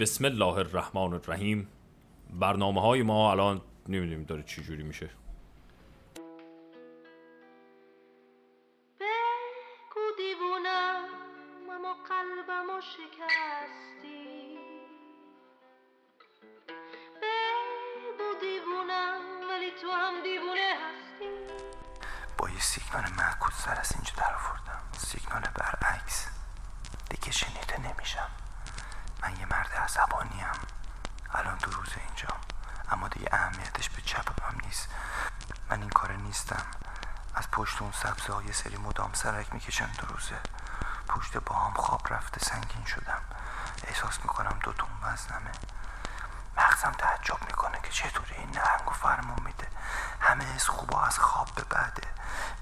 بسم الله الرحمن الرحیم. برنامه های ما الان نمی‌دونیم داره چی جوری میشه. بگو دیوونم اما قلبمو شکستی. بگو دیوونم ولی تو هم دیوونه هستی. با یه سیگنال معکوس سر از اینجا در آوردم. سیگنال برعکس. دیگه شنیده نمیشم. من یه مرد عصبانیم. الان دو روز اینجا. اما دیگه اهمیتش به چپم نیست. من این کار نیستم. از پشت اون سبزه های سری مدام سرک می‌کشم دو روزه. پشت با هم خواب رفته سنگین شدم. احساس می‌کنم دو تون وزنمه. مغزم تعجب می‌کنه که چطوری این نهنگو فرمون میده. همه از خوبا از خواب به بعده.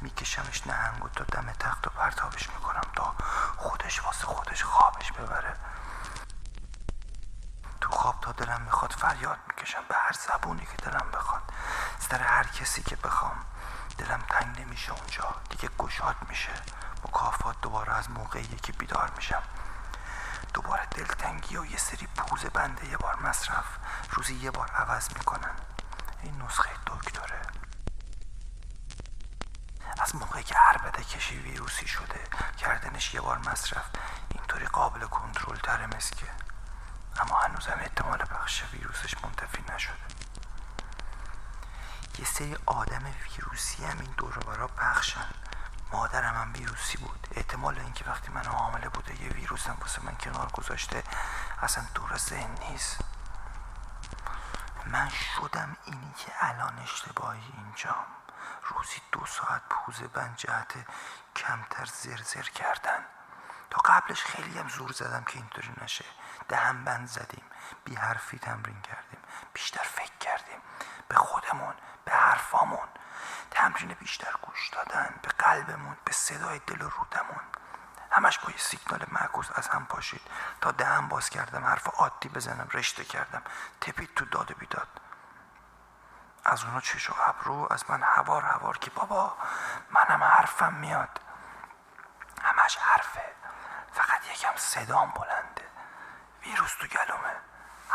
میکشمش نهنگو تا دم تخت و پرتابش می‌کنم تا خودش واسه خودش خوابش ببره. تا دلم می‌خواد فریاد می‌کشم به هر زبونی که دلم بخواد. سر هر کسی که بخوام دلم تنگ نمیشه اونجا. دیگه گشاد میشه. مکافات دوباره از موقعی که بیدار میشم. دوباره دلتنگی و یه سری پوز بنده یه بار مصرف روزی یه بار عوض می‌کنن. این نسخه دکتره. از موقعی که عربده کشی ویروسی شده کردنش یه بار مصرف. اینطوری قابل کنترل تره مسکه. اما هنوزم احتمال بخش ویروسش منتفی نشده. یه سری آدم ویروسی هم این دور پخشن. مادرم هم ویروسی بود. احتمال اینکه وقتی من حامله بوده یه ویروس هم واسه من کنار گذاشته اصلا دور ذهن نیست. من شدم اینی که الان اشتباهی اینجام. روزی دو ساعت پوزه بند جهت کمتر زرزر کردن. تا قبلش خیلی هم زور زدم که اینطوری نشه. دهم بند زدیم. بی حرفی تمرین کردیم. بیشتر فکر کردیم. به خودمون به حرفامون. تمرین بیشتر گوش دادن. به قلبمون به صدای دل و رودمون. همش با یه سیگنال معکوس از هم پاشید. تا دهم باز کردم. حرف عادی بزنم. رشته کردم. تپید تو داد و بیداد. از اونا چش و ابرو. از من هوار هوار که بابا منم حرفم میاد همش حرفه فقط یکم صدام بلنده. ویروس تو گلومه.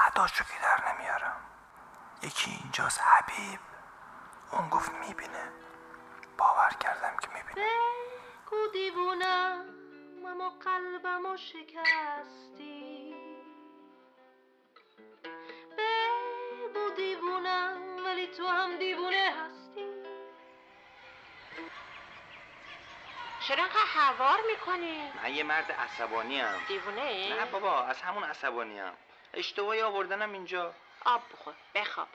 عداشو که در نمیارم. یکی اینجاست حبیب. اون گفت می‌بینه. باور کردم که می‌بینه. بگو دیوونم؟ اما قلبمو شکستی. چرا انقدر هوار می‌کنی؟ من یه مرد عصبانی هم. دیوونه نه بابا از همون عصبانی هم. اشتباهی آوردنم اینجا. آب بخور. بخواب.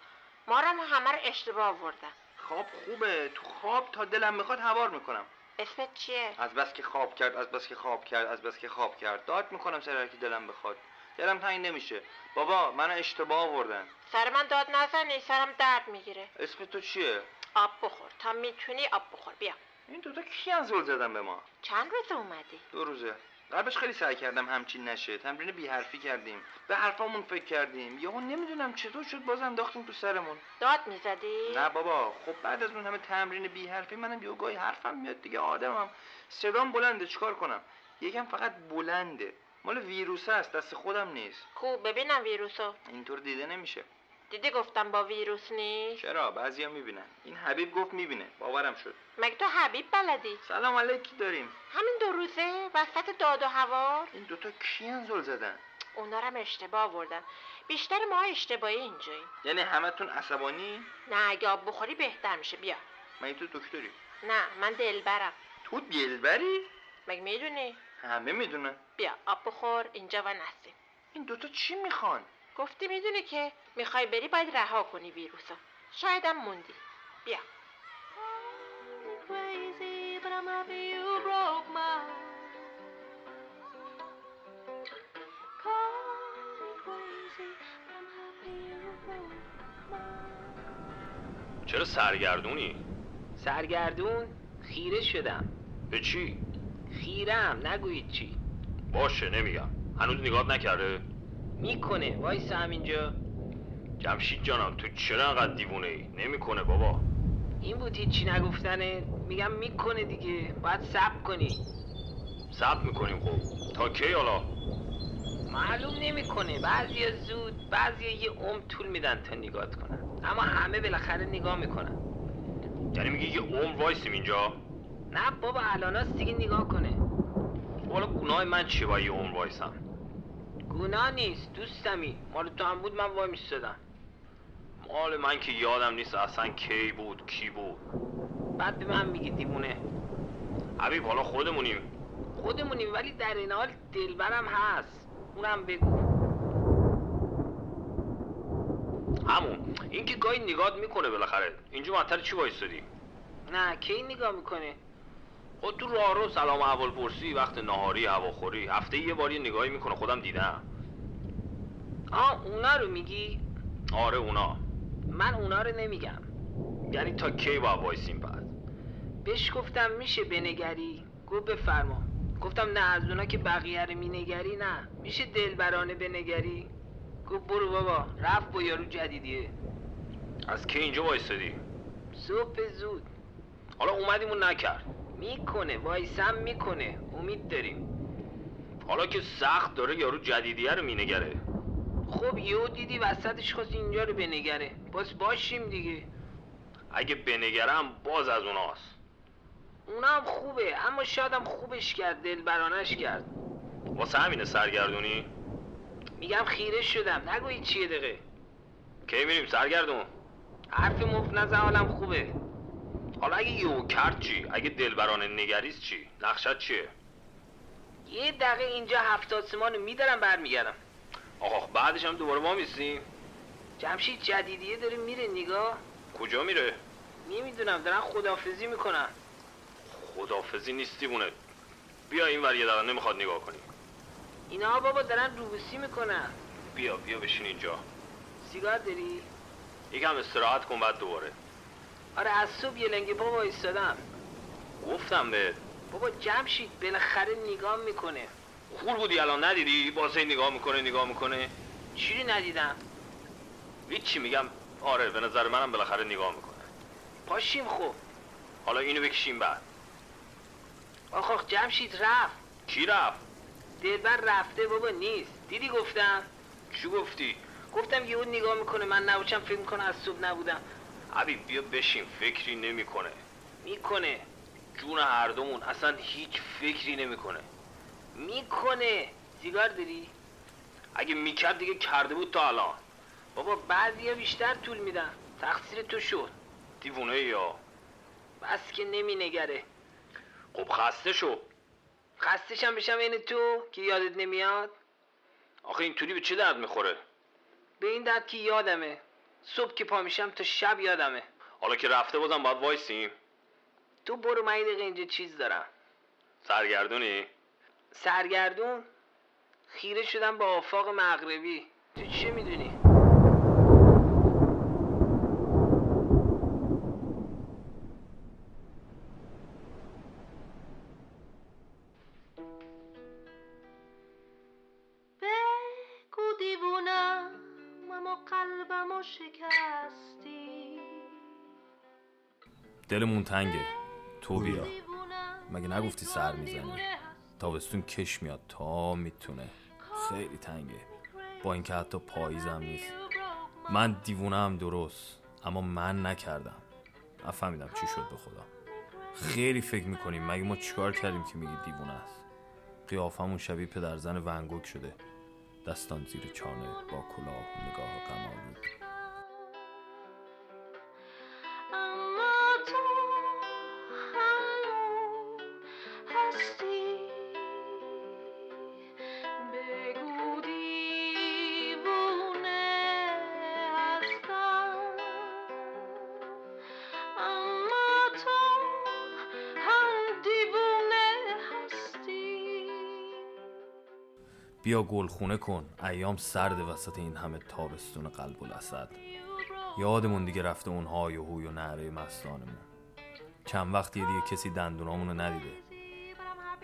ما رو هم همه رو اشتباه آوردن. خواب خوبه. تو خواب تا دلم می‌خواد هوار می‌کنم. اسمت چیه؟ از بس که خواب کرد از بس که خواب کرد از بس که خواب کرد. داد می‌کنم سر هر کی دلم بخواد. دلم تنگ نمیشه. بابا منو اشتباه آوردن. سر من داد نزنی سرم درد می‌گیره. اسم تو چیه؟ آب بخور. تا می‌تونی آب بخور. بیا. این دوتا کی از زل زدن به ما؟ چند روز اومدی؟ دو روزه. قبلش خیلی سعی کردم همچین نشه. تمرین بی حرفی کردیم. به حرفامون فکر کردیم. یهو نمی‌دونم چطور شد باز انداختیم تو سرمون. داد می‌زدی؟ نه بابا. خب بعد از اون همه تمرین بی حرفی منم یه گاهی حرفم میاد دیگه. آدمم. صدام بلنده. چیکار کنم؟ یکم فقط بلنده. مال ویروس است دست خودم نیست. کو ببینم ویروسو. اینطور دیده نمیشه. دیدی گفتم با ویروس نیست؟ چرا؟ بعضیا می‌بینن. این حبیب گفت می‌بینه. باورم شد. مگه تو حبیب بلدی؟ سلام علیکی داریم. همین دو روزه وسط داد و هوار این دوتا کیان زل زدن؟ اونا رو هم اشتباه آوردن. بیشتر ما اشتباهی اینجاییم. یعنی همتون عصبانی؟ نه اگه آب بخوری بهتر میشه. بیا. من تو دکتری. نه من دلبرم. تو دلبری؟ مگه می‌دونی؟ همه می‌دونن. بیا آب بخور اینجا و نسیم. این دوتا چی می‌خوان؟ گفتی می‌دونی که می‌خوای بری باید رها کنی ویروسو. شایدم موندی. بیا. چرا سرگردونی؟ سرگردون؟ خیره شدم. به چی؟ خیرم نگویید چی. باشه نمیگم. هنوز نگاه نکرده؟ می‌کنه. وایسا همینجا. جمشید جانم تو چرا انقدر دیوونه ای؟ نمی‌کنه بابا. این بود هیچی نگفتنه. میگم می‌کنه دیگه. باید صبر کنی. صبر می‌کنیم خب. تا کی حالا؟ معلوم نمی‌کنه. بعضی زود بعضی یه عمر طول میدن تا نگاه کنن. اما همه بالاخره نگاه می‌کنن. یعنی میگی یه عمر وایسیم اینجا؟ نه بابا الاناست دیگه نگاه کنه. حالا گناه من چیه با یه عمر وایسم؟ گناه نیست دوستمی. مال تو هم بود من وای میستادم مال من که یادم نیست اصلا کی بود کی بود. بعد به من میگی دیوونه. حبیب حالا خودمونیم. خودمونیم ولی در این حال دلبرم هست. اونم بگو. همون این که گاهی نگات می‌کنه بالاخره. اینجا معطل چی وایستادی؟ نه کی نگاه می‌کنه؟ خود تو راه رو سلام احوال پرسی وقت نهاری هواخوری هفته یه بار یه نگاهی می‌کنه خودم دیدم. آه اونا رو میگی؟ آره اونا. من اونا رو نمیگم. یعنی تا کی باید وایسیم بعد؟ بهش گفتم میشه بنگری؟ گفت بفرما. گفتم نه از اونا که بقیه رو مینگری نه. میشه دلبرانه بنگری؟ گفت برو بابا رفت با یارو جدیدیه. از کی اینجا وایستادی صبح زود. حالا اومدیم و نکرد. می‌کنه وایسم می‌کنه. امید داریم. حالا که سخت داره یارو جدیدیه رو مینگره. خب یهو دیدی وسطش خواست اینجا رو بنگره. باز باشیم دیگه. اگه بنگرم باز از اوناست. اونا هم خوبه اما شاید هم خوبش کرد دلبرانش کرد. واسه همینه سرگردونی؟ میگم خیره شدم. نگویی چیه دقیقه. کی میریم سرگردون؟ حرف مفت نزن حالم خوبه. حالا اگه یهو کرد چی؟ اگه دلبرانه نگریست چی؟ نقشت چیه؟ یه دقیقه اینجا هفتاد سمانو میدارم برمیگردم. آقا بعدش هم دوباره ما میستیم جمشید جدیدیه داره میره نگاه. کجا میره؟ نمی‌دونم دارن خدافزی می‌کنن. خدافزی نیستی بونه بیا این ور یه دقیقه نمی‌خواد نگاه کنی. اینا بابا دارن روبوسی می‌کنن. بیا بیا بشین اینجا. سیگار داری؟ یکم استراحت کن بعد دوباره. آره از صبح یه لنگه بابا ایستادم. گفتم به. بابا جمشید بالاخره نگاه می‌کنه. خور بودی الان ندیدی؟ بازه نگاه می‌کنه نگاه می‌کنه. چیزی ندیدم؟ هیچی میگم. آره به نظر منم بالاخره نگاه می‌کنه. پاشیم خب. حالا اینو بکشیم بعد. آخ آخ جمشید رفت. کی رفت؟ دلبر رفته بابا نیست. دیدی گفتم؟ چی گفتی؟ گفتم یهو نگاه می‌کنه من نباشم فکر می‌کنه از صبح نبودم. حبیب بیا بشین فکری نمی‌کنه. می‌کنه. جون هر دومون اصلا هیچ فکری نمی‌کنه. می‌کنه. سیگار داری؟ اگه می‌کرد دیگه کرده بود تا الان. بابا بعضیا بیشتر طول میدن. تقصیر تو شد دیوونه یا؟ بس که نمینگره. خب خسته شو. خستشم بشم این تو که یادت نمیاد؟ آخه اینطوری به چه درد می‌خوره؟ به این درد که یادمه. صبح که پا میشم تا شب یادمه. حالا که رفته بازم باید وایسیم. تو برو من دقیقه اینجا چیز دارم. سرگردونی؟ سرگردون؟ خیره شدم با آفاق مغربی. تو چه می‌دونی؟ اما قلبمو شکستی. دلمون تنگه. تو بیا. مگه نگفتی سر می‌زنی. تابستون کش میاد. تا می‌تونه. خیلی تنگه. با اینکه حتی پاییزم نیست. من دیوونه هم درست. اما من نکردم. نفهمیدم چی شد به خدا. خیلی فکر می‌کنیم. مگه ما چیکار کردیم که میگی دیوونه است؟ قیافمون شبیه پدرزن ونگوک شده. دستان زیر چانه با کلاه و نگاه اما بیا گلخونه کن. ایام سرد وسط این همه تابستون قلب و لسد یادمون دیگه رفته اون های و هوی و نعره مستانمون. چند وقتی دیگه کسی دندونامون رو ندیده.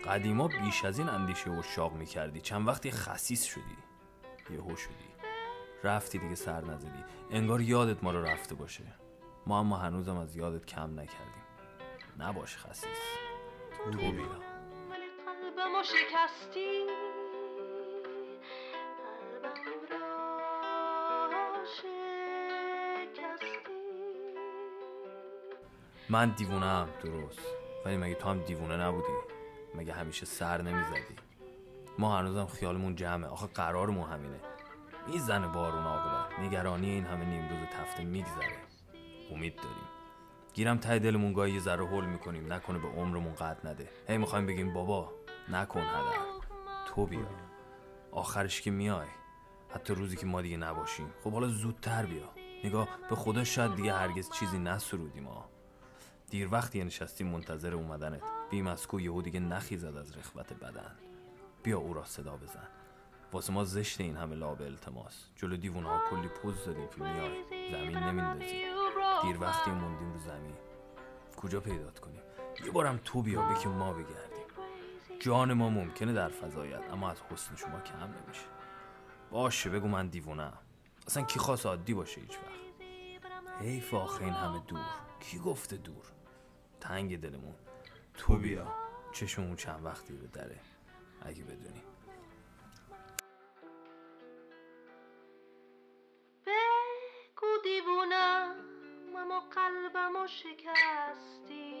قدیما بیش از این اندیشه و شاق می‌کردی. چند وقتی خسیس شدی. یهو شدی. رفتی دیگه سر نزدی. انگار یادت ما رو رفته باشه. ما اما هنوزم از یادت کم نکردیم. نباش خسیس. تو ولی قلبمو شکستی. من دیوونم درست. ولی مگه تو هم دیوونه نبودی؟ مگه همیشه سر نمی‌زدی؟ ما هنوزم خیالمون جمعه. آخه قرارمون همینه. می‌زنه بارون آقلت نگرانی این همه نیم روز تفته میگذره. امید داریم. گیرم ته دلمون گاهی یه ذره هول می‌کنیم. نکنه به عمرمون قد نده. هی می‌خوایم بگیم بابا نکن هدر. تو بیا. آخرش که میای. حتی روزی که ما دیگه نباشیم. خب حالا زودتر بیا. نگاه به خدا شاید دیگه هرگز چیزی نسرودیم دیر وقتی نشستیم منتظر اومدنت. بیم از کو یهو دیگه نخیزد از رخوت بدن. بیا او را صدا بزن. واسه ما زشت این همه لاب التماس. جلو دیوونه ها کلی پوز دادیم که میای. زمین نمیندازی. دیر وقتی موندیم رو زمین. کجا پیدات کنیم؟ یه بارم تو بیا بی که ما بگردیم. جان ما ممکنه در فضایت اما از حسن شما کم نمیشه. باشه بگو من دیوونم اصلا کی خواست عادی باشه هیچ وقت حیف آخه این همه دور. کی گفته دور؟ تنگ دلمون. تو بیا. چشممون چند وقتی رو دره. اگه بدونی. بگو دیوونم اما قلبمو شکستی.